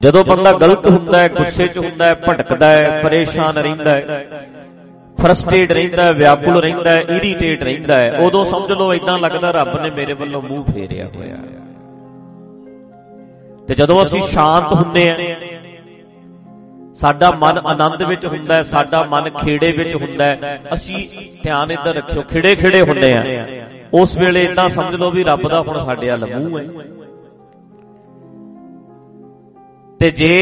ਜਦੋਂ ਬੰਦਾ ਗਲਤ ਹੁੰਦਾ ਹੈ ਗੁੱਸੇ 'ਚ ਹੁੰਦਾ ਹੈ ਭਟਕਦਾ ਹੈ ਪਰੇਸ਼ਾਨ ਰਹਿੰਦਾ ਹੈ ਫਰਸਟ੍ਰੇਟ ਰਹਿੰਦਾ ਹੈ ਵਿਆਕੁਲ ਰਹਿੰਦਾ ਹੈ ਇਰੀਟੇਟ ਰਹਿੰਦਾ ਹੈ ਉਦੋਂ ਸਮਝ ਲਓ ਇਦਾਂ ਲੱਗਦਾ ਰੱਬ ਨੇ ਮੇਰੇ ਵੱਲੋਂ ਮੂੰਹ ਫੇਰਿਆ ਹੋਇਆ। ਤੇ ਜਦੋਂ ਅਸੀਂ ਸ਼ਾਂਤ ਹੁੰਦੇ ਆ ਸਾਡਾ ਮਨ ਆਨੰਦ ਵਿੱਚ ਹੁੰਦਾ ਹੈ ਸਾਡਾ ਮਨ ਖੇੜੇ ਵਿੱਚ ਹੁੰਦਾ ਹੈ। ਅਸੀਂ ਧਿਆਨ ਇੱਧਰ ਰੱਖਿਓ ਖਿੜੇ ਖਿੜੇ ਹੁੰਦੇ ਆ ਉਸ ਵੇਲੇ ਇਦਾਂ ਸਮਝ ਲਓ ਵੀ ਰੱਬ ਦਾ ਹੁਣ ਸਾਡੇ ਵੱਲ ਮੂੰਹ ਹੈ। ਤੇ ਜੇ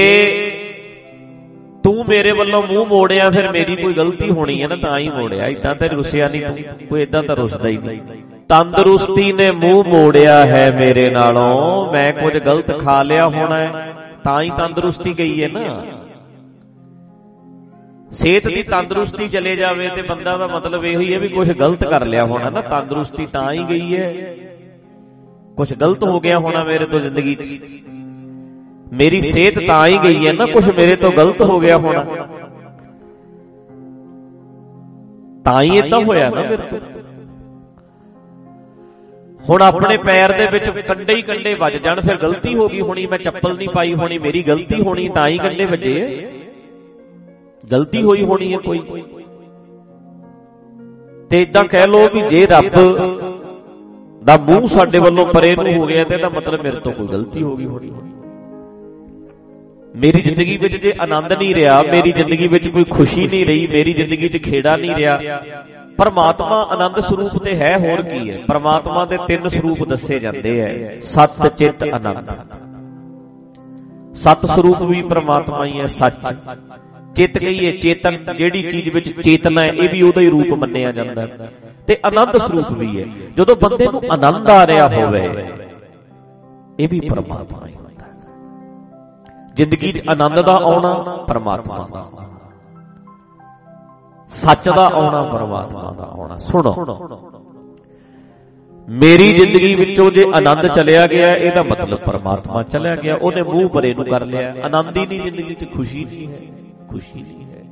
ਤੂੰ ਮੇਰੇ ਵੱਲੋਂ ਮੂੰਹ ਮੋੜਿਆ, ਫਿਰ ਮੇਰੀ ਕੋਈ ਗਲਤੀ ਹੋਣੀ ਹੈ ਨਾ, ਤਾਂ ਹੀ ਮੋੜਿਆ। ਇਦਾਂ ਤੇ ਰੁੱਸਿਆ ਨਹੀਂ ਤੂੰ, ਕੋਈ ਇਦਾਂ ਤਾਂ ਰੁੱਸਦਾ ਹੀ ਨਹੀਂ। ਤੰਦਰੁਸਤੀ ਨੇ ਮੂੰਹ ਮੋੜਿਆ ਹੈ ਮੇਰੇ ਨਾਲੋਂ, ਮੈਂ ਕੁਝ ਗਲਤ ਖਾ ਲਿਆ ਹੋਣਾ ਹੈ, ਤਾਂ ਹੀ ਤੰਦਰੁਸਤੀ ਗਈ ਹੈ ਨਾ। ਸਿਹਤ ਦੀ ਤੰਦਰੁਸਤੀ ਚਲੇ ਜਾਵੇ ਤੇ ਬੰਦਾ ਦਾ ਮਤਲਬ ਇਹ ਹੀ ਹੈ ਵੀ ਕੁਝ ਗਲਤ ਕਰ ਲਿਆ ਹੋਣਾ ਨਾ, ਤੰਦਰੁਸਤੀ ਤਾਂ ਹੀ ਗਈ ਹੈ। ਕੁਝ ਗਲਤ ਹੋ ਗਿਆ ਹੋਣਾ ਮੇਰੇ ਤੋਂ ਜ਼ਿੰਦਗੀ 'ਚ। ਮੇਰੀ ਸਿਹਤ ਤਾਂ ਹੀ ਗਈ ਹੈ ਨਾ ਕੁਝ ਮੇਰੇ ਤੋਂ ਗਲਤ ਹੋ ਗਿਆ ਹੋਣਾ। ਤਾਂ ਹੀ ਇਦਾਂ ਹੋਇਆ ਨਾ ਮੇਰੇ ਤੋਂ। ਹੁਣ ਆਪਣੇ ਪੈਰ ਦੇ ਵਿੱਚ ਕੰਡੇ ਹੀ ਕੰਡੇ ਵੱਜ ਜਾਣ ਫਿਰ ਗਲਤੀ ਹੋ ਗਈ ਹੋਣੀ ਮੈਂ ਚੱਪਲ ਨਹੀਂ ਪਾਈ ਹੋਣੀ ਮੇਰੀ ਗਲਤੀ ਹੋਣੀ ਤਾਂ ਹੀ ਕੰਡੇ ਵੱਜੇ। ਗਲਤੀ ਹੋਈ ਹੋਣੀ ਹੈ ਕੋਈ। ਤੇ ਇਦਾਂ ਕਹਿ ਲੋ ਵੀ ਜੇ ਰੱਬ ਦਾ ਮੂੰਹ ਸਾਡੇ ਵੱਲੋਂ ਪਰੇ ਨੂੰ ਹੋ ਗਿਆ ਤੇ ਇਹਦਾ ਮਤਲਬ ਮੇਰੇ ਤੋਂ ਕੋਈ ਗਲਤੀ ਹੋ ਗਈ ਹੋਣੀ। ਮੇਰੀ ਜ਼ਿੰਦਗੀ ਵਿੱਚ ਜੇ ਆਨੰਦ ਨਹੀਂ ਰਿਹਾ, ਮੇਰੀ ਜ਼ਿੰਦਗੀ ਵਿੱਚ ਕੋਈ ਖੁਸ਼ੀ ਨਹੀਂ ਰਹੀ, ਮੇਰੀ ਜ਼ਿੰਦਗੀ 'ਚ ਖੇੜਾ ਨਹੀਂ ਰਿਹਾ। ਪਰਮਾਤਮਾ ਆਨੰਦ ਸਰੂਪ ਤੇ ਹੈ, ਹੋਰ ਕੀ ਹੈ? ਪਰਮਾਤਮਾ ਦੇ ਤਿੰਨ ਸਰੂਪ ਦੱਸੇ ਜਾਂਦੇ ਐ, ਸਤ ਚਿਤ ਆਨੰਦ। ਸਤ ਸਰੂਪ ਵੀ ਪਰਮਾਤਮਾ ਹੀ ਹੈ ਸੱਚ। ਚਿਤ ਕਹੀਏ, ਚੇਤਨ, ਜਿਹੜੀ ਚੀਜ਼ ਵਿੱਚ ਚੇਤਨਾ ਹੈ ਇਹ ਵੀ ਉਹਦਾ ਹੀ ਰੂਪ ਮੰਨਿਆ ਜਾਂਦਾ ਹੈ ਤੇ ਆਨੰਦ ਸਰੂਪ ਵੀ ਹੈ ਜਦੋਂ ਬੰਦੇ ਨੂੰ ਆਨੰਦ ਆ ਰਿਹਾ ਹੋਵੇ, ਇਹ ਵੀ ਪਰਮਾਤਮਾ ਹੀ ਹੁੰਦਾ ਹੈ ਜ਼ਿੰਦਗੀ 'ਚ ਆਨੰਦ ਦਾ ਆਉਣਾ ਪਰਮਾਤਮਾ ਦਾ ਸੱਚ ਦਾ ਆਉਣਾ ਪਰਮਾਤਮਾ ਦਾ ਆਉਣਾ। ਸੁਣੋ। ਮੇਰੀ ਜ਼ਿੰਦਗੀ ਵਿੱਚੋਂ ਜੇ ਆਨੰਦ ਚਲਿਆ ਗਿਆ, ਇਹਦਾ ਮਤਲਬ ਪਰਮਾਤਮਾ ਚਲਿਆ ਗਿਆ। ਉਹਨੇ ਮੂੰਹ ਪਰੇ ਨੂੰ ਕਰ ਲਿਆ। ਆਨੰਦ ਹੀ ਨਹੀਂ ਜ਼ਿੰਦਗੀ ਤੇ ਖੁਸ਼ੀ ਨਹੀਂ ਹੈ। ਖੁਸ਼ੀ ਨਹੀਂ ਹੈ।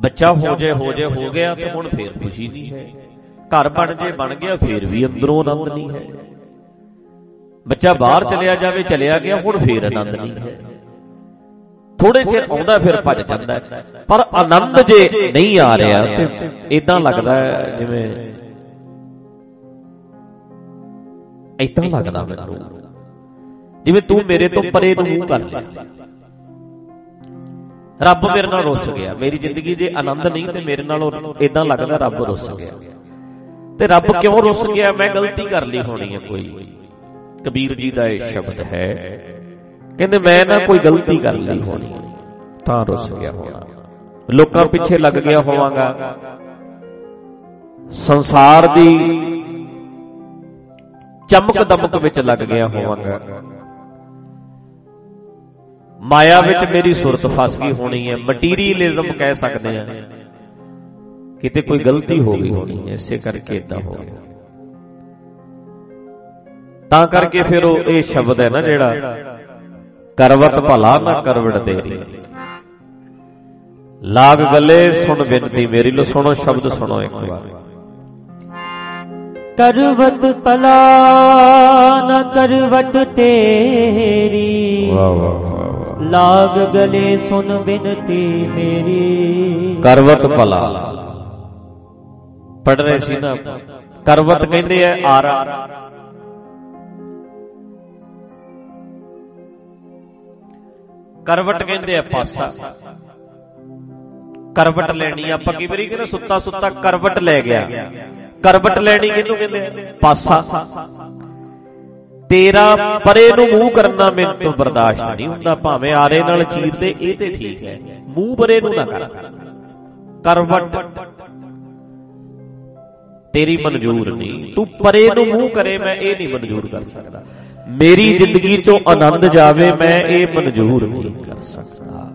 ਬੱਚਾ ਹੋ ਜੇ ਹੋ ਜੇ, ਹੋ ਗਿਆ, ਤਾਂ ਹੁਣ ਫੇਰ ਖੁਸ਼ੀ ਨਹੀਂ ਹੈ। ਘਰ ਬਣ ਜੇ, ਬਣ ਗਿਆ, ਫੇਰ ਵੀ ਅੰਦਰੋਂ ਆਨੰਦ ਨਹੀਂ ਹੈ। ਬੱਚਾ ਬਾਹਰ ਚਲਿਆ ਜਾਵੇ, ਚਲਿਆ ਗਿਆ, ਹੁਣ ਫੇਰ ਆਨੰਦ ਨਹੀਂ ਹੈ। ਥੋੜੇ ਚਿਰ ਆਉਂਦਾ, ਫਿਰ ਭੱਜ ਜਾਂਦਾ ਪਰ ਆਨੰਦ ਜੇ ਨਹੀਂ ਆ ਰਿਹਾ, ਤੇ ਇਦਾਂ ਲੱਗਦਾ ਜਿਵੇਂ ਇਦਾਂ ਲੱਗਦਾ ਮੈਨੂੰ। ਜਿਵੇਂ ਤੂੰ ਮੇਰੇ ਤੋਂ ਪਰੇ ਨੂੰ ਮੂੰਹ ਕਰ ਲਿਆ। ਰੱਬ ਮੇਰੇ ਨਾਲ ਰੁੱਸ ਗਿਆ। ਮੇਰੀ ਜ਼ਿੰਦਗੀ ਜੇ ਆਨੰਦ ਨਹੀਂ, ਤੇ ਮੇਰੇ ਨਾਲ ਇਦਾਂ ਲੱਗਦਾ ਰੱਬ ਰੁੱਸ ਗਿਆ। ਤੇ ਰੱਬ ਕਿਉਂ ਰੁੱਸ ਗਿਆ? ਮੈਂ ਗਲਤੀ ਕਰ ਲਈ ਹੋਣੀ ਹੈ ਕੋਈ। ਕਬੀਰ ਜੀ ਦਾ ਇਹ ਸ਼ਬਦ ਹੈ। ਕਹਿੰਦੇ, ਮੈਂ ਨਾ ਕੋਈ ਗਲਤੀ ਕਰ ਲਈ ਹੋਣੀ, ਤਾਂ ਰੁੱਸ ਗਿਆ ਹੋਣਾ। ਲੋਕਾਂ ਪਿੱਛੇ ਲੱਗ ਗਿਆ ਹੋਵਾਂਗਾ। ਸੰਸਾਰ ਦੀ ਚਮਕ ਦਮਕ ਵਿੱਚ ਲੱਗ ਗਿਆ ਹੋਵਾਂਗਾ। ਮਾਇਆ ਵਿੱਚ ਮੇਰੀ ਸੁਰਤ ਫਸ ਗਈ ਹੋਣੀ ਹੈ। ਮਟੀਰੀਅਲਿਜ਼ਮ ਕਹਿ ਸਕਦੇ ਆ ਕਿਤੇ ਕੋਈ ਗਲਤੀ ਹੋ ਗਈ ਹੋਣੀ ਹੈ, ਇਸੇ ਕਰਕੇ ਇਦਾਂ ਹੋ ਗਿਆ। ਤਾਂ ਕਰਕੇ ਫਿਰ ਉਹ ਇਹ ਸ਼ਬਦ ਹੈ ਨਾ ਜਿਹੜਾ ਕਰਵਤ ਭਲਾ ਨਾ ਕਰਵੜ ਤੇਰੀ। ਲਾਗ ਗਲੇ ਸੁਣ ਬੇਨਤੀ ਮੇਰੀ ਲੋ ਸੁਣੋ ਸ਼ਬਦ ਸੁਣੋ ਇੱਕ ਵਾਰ। ਕਰਵਤ ਭਲਾ ਨਾ ਕਰਵਟ ਤੇਰੀ। ਵਾਹ ਵਾਹ ਲਾਗ ਗਲੇ ਸੁਣ ਬਿਨਤੀ ਮੇਰੀ। ਕਰਵਤ ਭਲਾ। ਪੜ ਰਹੇ ਸੀ ਨਾ? ਕਰਵਤ ਕਹਿੰਦੇ ਆ ਆਰਾ। ਕਰਵਟ ਕਹਿੰਦੇ ਆ ਪਾਸਾ। ਕਰਵਟ ਲੈਣੀ ਆਪਾਂ ਕੀ ਵਾਰੀ ਕਹਿੰਦੇ ਸੁੱਤਾ ਸੁੱਤਾ ਕਰਵਟ ਲੈ ਗਿਆ। ਕਰਵਟ ਲੈਣੀ ਕਿਹਨੂੰ ਕਹਿੰਦੇ ਆ? ਪਾਸਾ। ਤੇਰਾ ਪਰੇ ਨੂੰ ਮੂੰਹ ਕਰਨਾ ਮੈਨੂੰ ਤੋਂ ਬਰਦਾਸ਼ਤ ਨਹੀਂ ਹੁੰਦਾ। ਭਾਵੇਂ ਆਰੇ ਨਾਲ ਚੀਰਦੇ, ਇਹ ਤੇ ਠੀਕ ਹੈ। ਮੂੰਹ ਪਰੇ ਨੂੰ ਨਾ ਕਰ। ਕਰਵਟ। ਤੇਰੀ ਮਨਜ਼ੂਰ ਨਹੀਂ। ਤੂੰ ਪਰੇ ਨੂੰ ਮੂੰਹ ਕਰੇ, ਮੈਂ ਇਹ ਨਹੀਂ ਮਨਜ਼ੂਰ ਕਰ ਸਕਦਾ। ਮੇਰੀ ਜ਼ਿੰਦਗੀ ਚੋਂ ਆਨੰਦ ਜਾਵੇ, ਮੈਂ ਇਹ ਮਨਜ਼ੂਰ ਨਹੀਂ ਕਰ ਸਕਦਾ।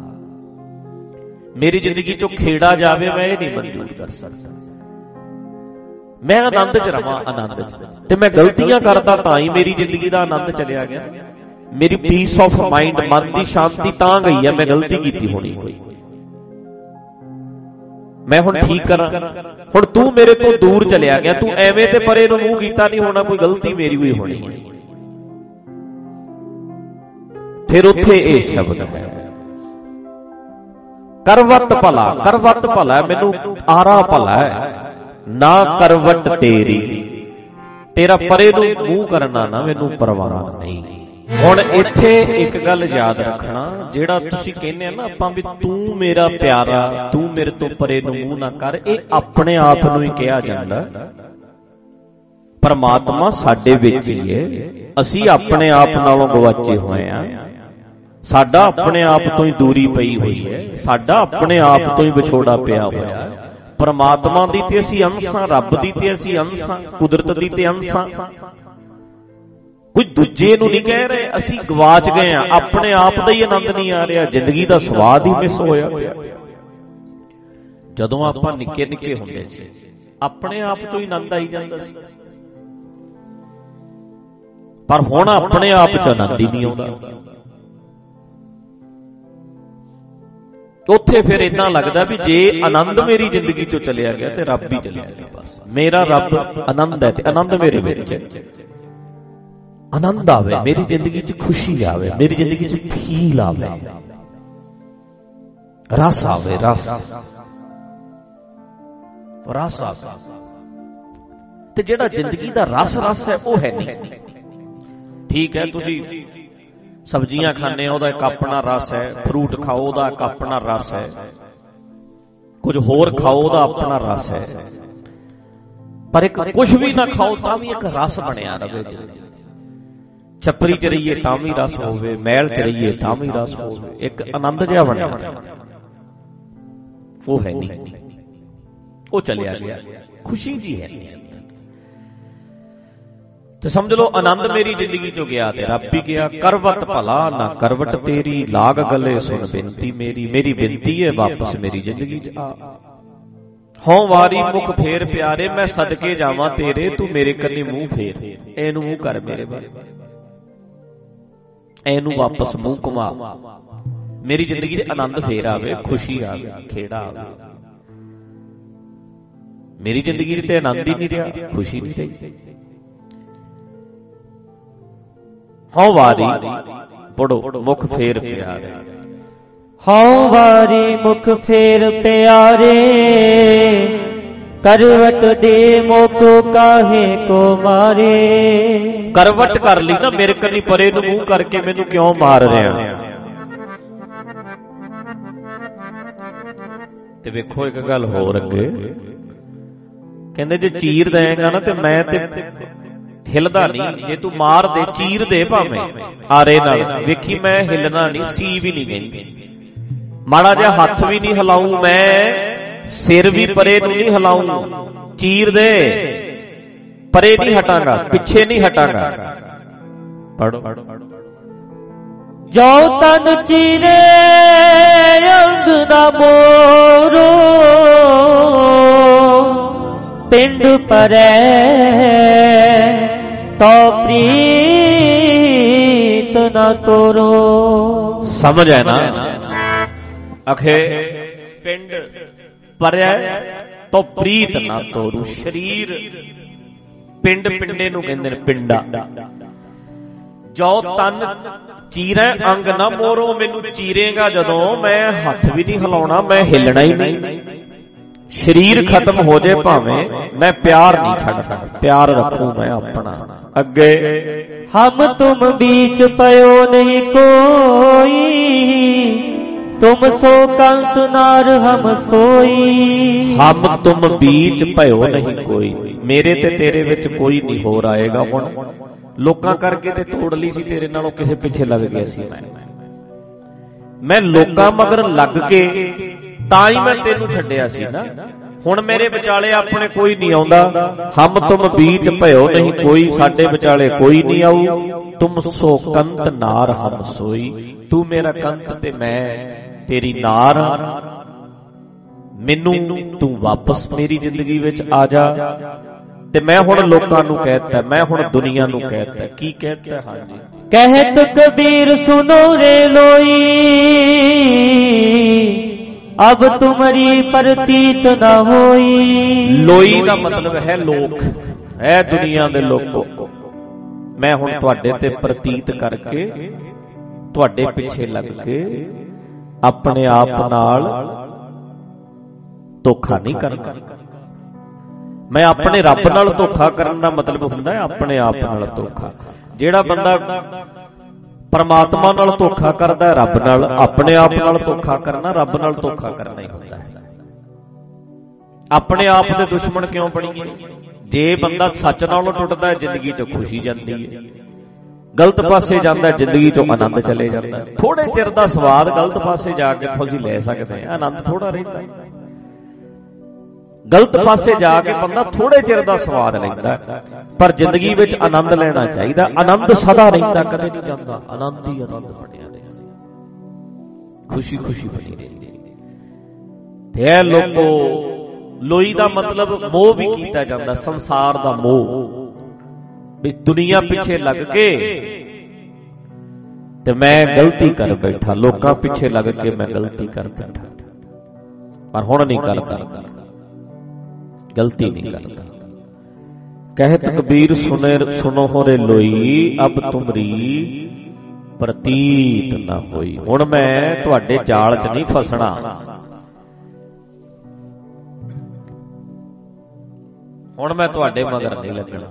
ਮੇਰੀ ਜ਼ਿੰਦਗੀ ਚੋਂ ਖੇੜਾ ਜਾਵੇ, ਮੈਂ ਇਹ ਨਹੀਂ ਮਨਜ਼ੂਰ ਕਰ ਸਕਦਾ। ਮੈਂ ਆਨੰਦ 'ਚ ਰਵਾਂ, ਆਨੰਦ 'ਚ। ਤੇ ਮੈਂ ਗਲਤੀਆਂ ਕਰਦਾ ਤਾਂ ਹੀ ਮੇਰੀ ਜ਼ਿੰਦਗੀ ਦਾ ਆਨੰਦ ਚਲਿਆ ਗਿਆ। ਮੇਰੀ ਪੀਸ ਆਫ ਮਾਈਂਡ ਮਨ ਦੀ ਸ਼ਾਂਤੀ ਤਾਂ ਗਈ ਹੈ ਮੈਂ ਗਲਤੀ ਕੀਤੀ ਹੋਣੀ ਕੋਈ ਮੈਂ ਹੁਣ ਠੀਕ ਕਰਾਂ। ਹੁਣ ਤੂੰ ਮੇਰੇ ਤੋਂ ਦੂਰ ਚਲਿਆ ਗਿਆ, ਤੂੰ ਐਵੇਂ ਤੇ ਪਰੇ ਨੂੰ ਮੂੰਹ ਕੀਤਾ ਨਹੀਂ ਹੋਣਾ, ਕੋਈ ਗਲਤੀ ਮੇਰੀ ਹੋਈ ਹੋਣੀ ਹੈ ਫਿਰ ਉੱਥੇ ਇਹ ਸ਼ਬਦ ਹੈ। ਕਰਵਤ ਭਲਾ ਕਰਵਤ ਭਲਾ, ਮੈਨੂੰ ਆਰਾ ਭਲਾ ਹੈ। ਨਾ ਕਰਵਟ ਤੇਰੀ, ਤੇਰਾ ਪਰੇ ਨੂੰ ਮੂੰਹ ਕਰਨਾ ਨਾ, ਮੈਨੂੰ ਪਰਵਾਹ ਨਹੀਂ। ਹੁਣ ਇੱਥੇ ਇੱਕ ਗੱਲ ਯਾਦ ਰੱਖਣਾ, ਜਿਹੜਾ ਤੁਸੀਂ ਕਹਿੰਦੇ ਆ ਨਾ ਆਪਾਂ ਵੀ ਤੂੰ ਮੇਰਾ ਪਿਆਰਾ, ਤੂੰ ਮੇਰੇ ਤੋਂ ਪਰੇ ਨੂੰ ਮੂੰਹ ਨਾ ਕਰ, ਇਹ ਆਪਣੇ ਆਪ ਨੂੰ ਹੀ ਕਿਹਾ ਜਾਂਦਾ। ਪਰਮਾਤਮਾ ਸਾਡੇ ਵਿੱਚ ਹੀ ਹੈ। ਅਸੀਂ ਆਪਣੇ ਆਪ ਨਾਲੋਂ ਗਵਾਚੇ ਹੋਏ ਆ। ਸਾਡਾ ਆਪਣੇ ਆਪ ਤੋਂ ਹੀ ਦੂਰੀ ਪਈ ਹੋਈ ਹੈ। ਸਾਡਾ ਆਪਣੇ ਆਪ ਤੋਂ ਹੀ ਵਿਛੋੜਾ ਪਿਆ ਹੋਇਆ। ਹੈ ਪਰਮਾਤਮਾ ਦੀ ਤੇ ਅਸੀਂ ਅੰਸ਼ਾਂ ਰੱਬ ਦੀ ਤੇ ਅਸੀਂ ਅੰਸ਼ਾਂ ਕੁਦਰਤ ਦੀ ਤੇ ਅੰਸ਼ਾਂ। ਕੋਈ ਦੂਜੇ ਨੂੰ ਨਹੀਂ ਕਹਿ ਰਹੇ ਅਸੀਂ ਗਵਾਚ ਗਏ ਆ ਆਪਣੇ ਆਪ ਦਾ ਹੀ ਆਨੰਦ ਨਹੀਂ ਆ ਰਿਹਾ ਜ਼ਿੰਦਗੀ ਦਾ ਸਵਾਦ ਹੀ ਮਿਸ ਹੋਇਆ। ਜਦੋਂ ਆਪਾਂ ਨਿੱਕੇ ਨਿੱਕੇ ਹੁੰਦੇ ਸੀ ਆਪਣੇ ਆਪ ਤੋਂ ਹੀ ਆਨੰਦ ਆਈ ਜਾਂਦਾ ਸੀ। ਪਰ ਹੁਣ ਆਪਣੇ ਆਪ ਚ ਆਨੰਦ ਹੀ ਨਹੀਂ ਆਉਂਦਾ। ਉੱਥੇ ਫਿਰ ਇਦਾਂ ਲੱਗਦਾ ਵੀ ਜੇ ਆਨੰਦ ਮੇਰੀ ਜ਼ਿੰਦਗੀ ਚੋਂ ਚਲਿਆ ਗਿਆ ਤੇ ਰੱਬ ਹੀ ਚਲਿਆ ਗਿਆ। ਬਸ ਮੇਰਾ ਰੱਬ ਆਨੰਦ ਹੈ ਤੇ ਆਨੰਦ ਮੇਰੇ ਵਿੱਚ ਹੈ। ਆਨੰਦ ਆਵੇ, ਮੇਰੀ ਜ਼ਿੰਦਗੀ 'ਚ ਖੁਸ਼ੀ ਆਵੇ, ਮੇਰੀ ਜ਼ਿੰਦਗੀ 'ਚ ਫੀਲ ਆਵੇ। ਰਸ ਆਵੇ, ਰਸ। ਰਸ ਆਵੇ। ਤੇ ਜਿਹੜਾ ਜ਼ਿੰਦਗੀ ਦਾ ਰਸ ਰਸ ਹੈ, ਉਹ ਹੈ ਨਹੀਂ। ਠੀਕ ਹੈ, ਤੁਸੀਂ ਸਬਜ਼ੀਆਂ ਖਾਣੇ ਉਹਦਾ ਇੱਕ ਆਪਣਾ ਰਸ ਹੈ ਫਰੂਟ ਖਾਓ ਉਹਦਾ ਇੱਕ ਆਪਣਾ ਰਸ ਹੈ। ਕੁਝ ਹੋਰ ਖਾਓ ਉਹਦਾ ਆਪਣਾ ਰਸ ਹੈ। ਪਰ ਇੱਕ ਕੁਝ ਵੀ ਨਾ ਖਾਓ ਤਾਂ ਵੀ ਇੱਕ ਰਸ ਬਣਿਆ ਰਵੇ ਛੱਪਰੀ ਚ। ਰਹੀਏ ਤਾਂ ਵੀ ਰਸ ਹੋਵੇ ਮਹਿਲ ਚ ਰਹੀਏ ਤਾਂ ਵੀ ਰਸ ਹੋਵੇ। ਇੱਕ ਆਨੰਦ ਜਿਹਾ ਬਣਿਆ ਉਹ ਹੈ ਨਹੀਂ। ਉਹ ਚਲਿਆ ਗਿਆ। ਖੁਸ਼ੀ ਜੀ ਹੈ। ਨਹੀਂ ਤੇ ਸਮਝ ਲਓ, ਆਨੰਦ ਮੇਰੀ ਜ਼ਿੰਦਗੀ ਚੋਂ ਗਿਆ ਤੇ ਰੱਬ ਵੀ ਗਿਆ। ਕਰਵਤ ਭਲਾ, ਨਾ ਕਰਵਟ ਤੇਰੀ। ਲਾਗ ਗਲੇ ਸੁਣ ਬੇਨਤੀ ਮੇਰੀ। ਮੇਰੀ ਬੇਨਤੀ ਹੈ ਵਾਪਸ ਮੇਰੀ ਜ਼ਿੰਦਗੀ ਚ ਆ। ਹਉ ਵਾਰੀ ਮੁਖ ਫੇਰ ਪਿਆਰੇ, ਮੈਂ ਸਦਕੇ ਜਾਵਾਂ ਤੇਰੇ, ਤੂੰ ਮੇਰੇ ਕੰਨੀ ਮੂੰਹ ਫੇਰ। ਇਹਨੂੰ ਮੂੰਹ ਕਰ ਮੇਰੇ ਬਾਰੇ ਇਹਨੂੰ ਵਾਪਸ ਮੂੰਹ ਘੁਮਾ। ਮੇਰੀ ਜ਼ਿੰਦਗੀ ਦੇ ਆਨੰਦ ਫੇਰ ਆਵੇ, ਖੁਸ਼ੀ ਆਵੇ ਖੇੜਾ ਆਵੇ। ਮੇਰੀ ਜ਼ਿੰਦਗੀ ਤੇ ਆਨੰਦ ਹੀ ਨਹੀਂ ਰਿਹਾ, ਖੁਸ਼ੀ ਨਹੀਂ ਰਹੀ। ਹਉ ਵਾਰੀ ਪੜੋ ਮੁਖ ਫੇਰ ਪਿਆਰੇ। ਹਉ ਵਾਰੀ ਮੁਖ ਫੇਰ ਪਿਆਰੇ ਕਰਵਟ ਦੇ ਮੋਕ ਕਾਹੇ ਕੋ ਮਾਰੇ। ਕਰਵਟ ਕਰ ਲਈ ਨਾ ਮੇਰੇ ਕੰਨੀ ਪਰੇ ਨੂੰ ਮੂੰਹ ਕਰਕੇ ਮੈਨੂੰ ਕਿਉਂ ਮਾਰ ਰਿਹਾ? ਤੇ ਵੇਖੋ ਇੱਕ ਗੱਲ ਹੋਰ ਅੱਗੇ। ਕਹਿੰਦੇ ਜੇ ਚੀਰ ਦੇਏਗਾ ਨਾ ਤੇ ਮੈਂ ਤੇ ਹਿਲਦਾ ਨਹੀਂ ਜੇ ਤੂੰ ਮਾਰ ਦੇ ਚੀਰ ਦੇ ਭਾਵੇਂ। ਆਰੇ ਨਾਲ। ਵੇਖੀ ਮੈਂ ਹਿਲਣਾ ਨਹੀਂ ਸੀ ਵੀ ਨਹੀਂ ਗਈ ਮਾੜਾ ਜਿਹਾ ਹੱਥ ਵੀ ਨਹੀਂ ਹਿਲਾਉਂ ਮੈਂ। ਸਿਰ ਵੀ ਪਰੇ ਨੂੰ ਨਹੀਂ ਹਿਲਾਉਂ ਚੀਰ ਦੇ। ਪਰੇ ਨਹੀਂ ਹਟਾਂਗਾ ਪਿੱਛੇ ਨਹੀਂ ਹਟਾਂਗਾ। ਪੜੋ ਜੋ ਤਨ ਚੀਰੇ ਅੰਗ ਦਾ ਮੋਰੋ। ਪਿੰਡ ਪਰੈ ਤੋ ਪ੍ਰੀਤ ਨਾ ਤੋਰੋ। ਸਮਝ ਹੈ ਨਾ? ਅਖੇ, ਪਿੰਡ ਪਰਿਆ ਤੋ ਪ੍ਰੀਤ ਨਾ ਤੋਰੂ। ਸ਼ਰੀਰ ਪਿੰਡ ਪਿੰਡੇ ਨੂੰ ਕਹਿੰਦੇ ਨੇ ਪਿੰਡਾ। ਜੋ ਤਨ ਚੀਰੇ, ਅੰਗ ਨਾ ਮੋਰੋ, ਮੈਨੂੰ ਚੀਰੇਗਾ ਜਦੋਂ। ਮੈਂ ਹੱਥ ਵੀ ਨਹੀਂ ਹਿਲਾਉਣਾ, ਮੈਂ ਹਿੱਲਣਾ ਹੀ ਨਹੀਂ। ਸਰੀਰ ਖਤਮ ਹੋ ਜੇ ਭਾਵੇਂ ਮੈਂ ਪਿਆਰ ਨਹੀਂ ਛੱਡ ਸਕਦਾ ਪਿਆਰ ਰੱਖੂ ਮੈਂ ਆਪਣਾ। ਅੱਗੇ ਹਮ ਤੁਮ ਵਿੱਚ ਪਇਓ ਨਹੀਂ ਕੋਈ ਤੁਮ ਸੋ ਕੰਤ ਨਾਰ ਹਮ ਸੋਈ। ਹਮ ਤੁਮ ਵਿੱਚ ਭਇਓ ਨਹੀਂ ਕੋਈ ਮੇਰੇ ਤੇ ਤੇਰੇ ਵਿੱਚ ਕੋਈ ਨਹੀਂ ਹੋਰ ਆਏਗਾ ਹੁਣ। ਲੋਕਾਂ ਕਰਕੇ ਤੇ ਤੋੜ ਲਈ ਸੀ ਤੇਰੇ ਨਾਲੋਂ ਕਿਸੇ ਪਿੱਛੇ ਲੱਗ ਗਿਆ ਸੀ ਮੈਂ। ਮੈਂ ਲੋਕਾਂ ਮਗਰ ਲੱਗ ਕੇ ਤਾਂ ਹੀ ਮੈਂ ਤੈਨੂੰ ਛੱਡਿਆ ਸੀ ਨਾ। ਹੁਣ ਮੇਰੇ ਵਿਚਾਲੇ ਆਪਣੇ ਕੋਈ ਨਹੀਂ ਆਉਂਦਾ। ਹਮ ਤੁਮ ਬੀਚ ਭਇਓ ਨਹੀਂ, ਕੋਈ ਸਾਡੇ ਵਿਚਾਲੇ ਕੋਈ ਨਹੀਂ ਆਉ ਤੁਮ ਸੋ ਕੰਤ ਨਾਰ ਹਮ ਸੋਈ। ਤੂੰ ਮੇਰਾ ਕੰਤ ਤੇ ਮੈਂ ਤੇਰੀ ਨਾਰ ਮੈਨੂੰ ਤੂੰ ਵਾਪਸ ਮੇਰੀ ਜ਼ਿੰਦਗੀ ਵਿੱਚ ਆ ਜਾ। ਤੇ ਮੈਂ ਹੁਣ ਲੋਕਾਂ ਨੂੰ ਕਹਿਤਾ, ਮੈਂ ਹੁਣ ਦੁਨੀਆ ਨੂੰ ਕਹਿਤਾ। ਕੀ ਕਹਿਤਾ? ਹਾਂਜੀ। ਕਹਿਤ ਕਬੀਰ ਸੁਨੋ ਰੇ ਲੋਈ। ਅਬ ਤੁਮਰੀ ਪ੍ਰਤੀਤ ਨਾ ਹੋਈ ਲੋਈ ਦਾ ਮਤਲਬ ਹੈ ਲੋਕ ਐ ਦੁਨੀਆ ਦੇ ਲੋਕੋ ਮੈਂ ਹੁਣ ਤੁਹਾਡੇ ਤੇ ਪ੍ਰਤੀਤ ਕਰਕੇ ਤੁਹਾਡੇ ਪਿੱਛੇ ਲੱਗ ਕੇ ਆਪਣੇ ਆਪ ਨਾਲ ਧੋਖਾ ਨਹੀਂ ਕਰਨਾ ਮੈਂ ਆਪਣੇ ਰੱਬ ਨਾਲ ਧੋਖਾ ਕਰਨ ਦਾ ਮਤਲਬ ਹੁੰਦਾ ਹੈ ਆਪਣੇ ਆਪ ਨਾਲ ਧੋਖਾ ਜਿਹੜਾ ਬੰਦਾ ਪਰਮਾਤਮਾ ਨਾਲ ਧੋਖਾ ਕਰਦਾ ਹੈ ਰੱਬ ਨਾਲ ਆਪਣੇ ਆਪ ਨਾਲ ਧੋਖਾ ਕਰਨਾ ਰੱਬ ਨਾਲ ਧੋਖਾ ਕਰਨਾ ਹੀ ਹੁੰਦਾ ਹੈ। ਆਪਣੇ ਆਪ ਦੇ ਦੁਸ਼ਮਣ ਕਿਉਂ ਬਣੀਏ? ਜੇ ਬੰਦਾ ਸੱਚ ਨਾਲੋਂ ਟੁੱਟਦਾ ਹੈ ਜ਼ਿੰਦਗੀ 'ਚ ਖੁਸ਼ੀ ਜਾਂਦੀ ਹੈ। ਗਲਤ ਪਾਸੇ ਜਾਂਦਾ ਹੈ ਜ਼ਿੰਦਗੀ 'ਚੋਂ ਆਨੰਦ ਚਲੇ ਜਾਂਦਾ ਥੋੜੇ ਚਿਰ ਦਾ ਸਵਾਦ ਗਲਤ ਪਾਸੇ ਜਾ ਕੇ ਤੁਸੀਂ ਲੈ ਸਕਦੇ ਆ ਆਨੰਦ ਥੋੜਾ ਰਹਿੰਦਾ ਹੈ। ਗਲਤ ਪਾਸੇ ਜਾ ਕੇ ਬੰਦਾ ਥੋੜੇ ਚਿਰ ਦਾ ਸਵਾਦ ਲੈਂਦਾ ਪਰ ਜ਼ਿੰਦਗੀ ਵਿੱਚ ਆਨੰਦ ਲੈਣਾ ਚਾਹੀਦਾ, ਆਨੰਦ ਸਦਾ ਰਹਿੰਦਾ, ਕਦੇ ਨਹੀਂ ਜਾਂਦਾ, ਆਨੰਦ ਹੀ ਆਨੰਦ ਬਣਿਆ ਰਹਿੰਦਾ। ਖੁਸ਼ੀ ਖੁਸ਼ੀ ਬਣੀ ਰਹਿੰਦੀ ਤੇ ਇਹ ਲੋਕੋ, ਲੋਈ ਦਾ ਮਤਲਬ ਮੋਹ ਵੀ ਕੀਤਾ ਜਾਂਦਾ, ਸੰਸਾਰ ਦਾ ਮੋਹ। ਵੀ ਦੁਨੀਆ ਪਿੱਛੇ ਲੱਗ ਕੇ ਤੇ ਮੈਂ ਗਲਤੀ ਕਰ ਬੈਠਾ, ਲੋਕਾਂ ਪਿੱਛੇ ਲੱਗ ਕੇ ਮੈਂ ਗਲਤੀ ਕਰ ਬੈਠਾ। ਪਰ ਹੁਣ ਨਹੀਂ ਗੱਲ ਕਰਦਾ। ਗਲਤੀ ਨਹੀਂ ਕਰਦਾ ਕਹਿਤ ਕਬੀਰ ਸੁਨੇ ਸੁਨੋ ਹੋਰੇ ਲੋਈ ਅਬ ਤੁਮਰੀ ਪ੍ਰਤੀਤ ਨਾ ਹੋਈ। ਹੁਣ ਮੈਂ ਤੁਹਾਡੇ ਜਾਲ 'ਚ ਨਹੀਂ ਫਸਣਾ। ਹੁਣ ਮੈਂ ਤੁਹਾਡੇ ਮਗਰ ਨਹੀਂ ਲੱਗਣਾ।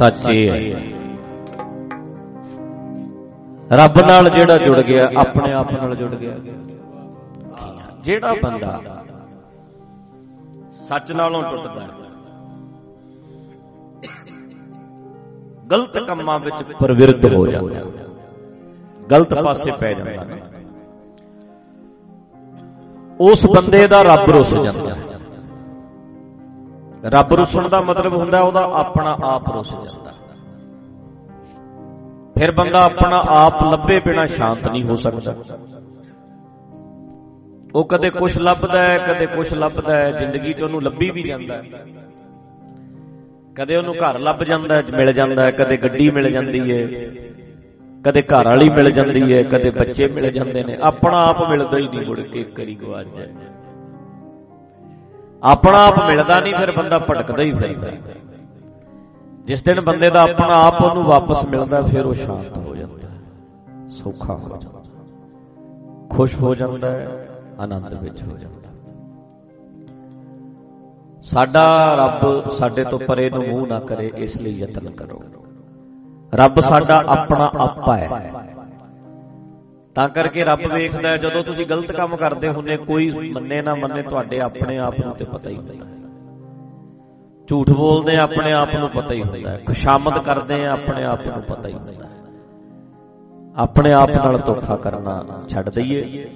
ਸੱਚੇ ਹੈ। ਰੱਬ ਨਾਲ ਜਿਹੜਾ ਜੁੜ ਗਿਆ, ਆਪਣੇ ਆਪ ਨਾਲ ਜੁੜ ਗਿਆ। ਜਿਹੜਾ ਬੰਦਾ ਸੱਚ ਨਾਲੋਂ ਟੁੱਟਦਾ ਹੈ, ਗਲਤ ਕੰਮਾਂ ਵਿੱਚ ਪ੍ਰਵਿਰਤ ਹੋ ਜਾਂਦਾ ਗਲਤ ਪਾਸੇ ਪੈ ਜਾਂਦਾ ਹੈ, ਉਸ ਬੰਦੇ ਦਾ ਰੱਬ ਰੁੱਸ ਜਾਂਦਾ ਹੈ। ਰੱਬ ਰੁੱਸਣ ਦਾ ਮਤਲਬ ਹੁੰਦਾ ਉਹਦਾ ਆਪਣਾ ਆਪ ਰੁੱਸ ਜਾਂਦਾ। ਫਿਰ ਬੰਦਾ ਆਪਣਾ ਆਪ ਲੱਭੇ ਬਿਨਾ ਸ਼ਾਂਤ ਨਹੀਂ ਹੋ ਸਕਦਾ। ਉਹ ਕਦੇ ਕੁਝ ਲੱਭਦਾ ਹੈ, ਕਦੇ ਕੁਝ ਲੱਭਦਾ ਹੈ, ਜ਼ਿੰਦਗੀ 'ਚ ਉਹਨੂੰ ਲੱਭੀ ਵੀ ਜਾਂਦਾ ਹੈ। ਕਦੇ ਉਹਨੂੰ ਘਰ ਲੱਭ ਜਾਂਦਾ ਹੈ, ਮਿਲ ਜਾਂਦਾ ਹੈ, ਕਦੇ ਗੱਡੀ ਮਿਲ ਜਾਂਦੀ ਹੈ, ਕਦੇ ਘਰ ਵਾਲੀ ਮਿਲ ਜਾਂਦੀ ਹੈ, ਕਦੇ ਬੱਚੇ ਮਿਲ ਜਾਂਦੇ ਨੇ। ਆਪਣਾ ਆਪ ਮਿਲਦਾ ਹੀ ਨਹੀਂ ਮੁੜ ਕੇ, ਇੱਕ ਵਾਰੀ ਗਵਾਚ ਜਾਏ ਆਪਣਾ ਆਪ ਮਿਲਦਾ ਨਹੀਂ, ਫਿਰ ਬੰਦਾ ਭਟਕਦਾ ਹੀ ਫਿਰਦਾ। ਜਿਸ ਦਿਨ ਬੰਦੇ ਦਾ ਆਪਣਾ ਆਪ ਉਹਨੂੰ ਵਾਪਸ ਮਿਲਦਾ, ਫਿਰ ਉਹ ਸ਼ਾਂਤ ਹੋ ਜਾਂਦਾ ਸੌਖਾ ਹੋ ਜਾਂਦਾ ਖੁਸ਼ ਹੋ ਜਾਂਦਾ ਹੈ, ਆਨੰਦ ਵਿੱਚ ਹੋ ਜਾਂਦਾ ਸਾਡਾ ਰੱਬ ਸਾਡੇ ਤੋਂ ਪਰੇ ਨੂੰ ਮੂੰਹ ਨਾ ਕਰੇ, ਇਸ ਲਈ ਯਤਨ ਕਰੋ। ਰੱਬ ਸਾਡਾ ਆਪਣਾ ਆਪਾ ਹੈ। ਤਾਂ ਕਰਕੇ ਰੱਬ ਵੇਖਦਾ ਜਦੋਂ ਤੁਸੀਂ ਗਲਤ ਕੰਮ ਕਰਦੇ ਹੁੰਦੇ, ਕੋਈ ਮੰਨੇ ਨਾ ਮੰਨੇ ਤੁਹਾਡੇ ਆਪਣੇ ਆਪ ਨੂੰ ਤੇ ਪਤਾ ਹੀ ਹੁੰਦਾ ਹੈ। ਝੂਠ ਬੋਲਦੇ ਆ, ਆਪਣੇ ਆਪ ਨੂੰ ਪਤਾ ਹੀ ਹੁੰਦਾ ਹੈ। ਖੁਸ਼ਾਮਦ ਕਰਦੇ ਆ, ਆਪਣੇ ਆਪ ਨੂੰ ਪਤਾ ਹੀ ਹੁੰਦਾ ਹੈ। ਆਪਣੇ ਆਪ ਨਾਲ ਧੋਖਾ ਕਰਨਾ ਛੱਡ ਦਈਏ।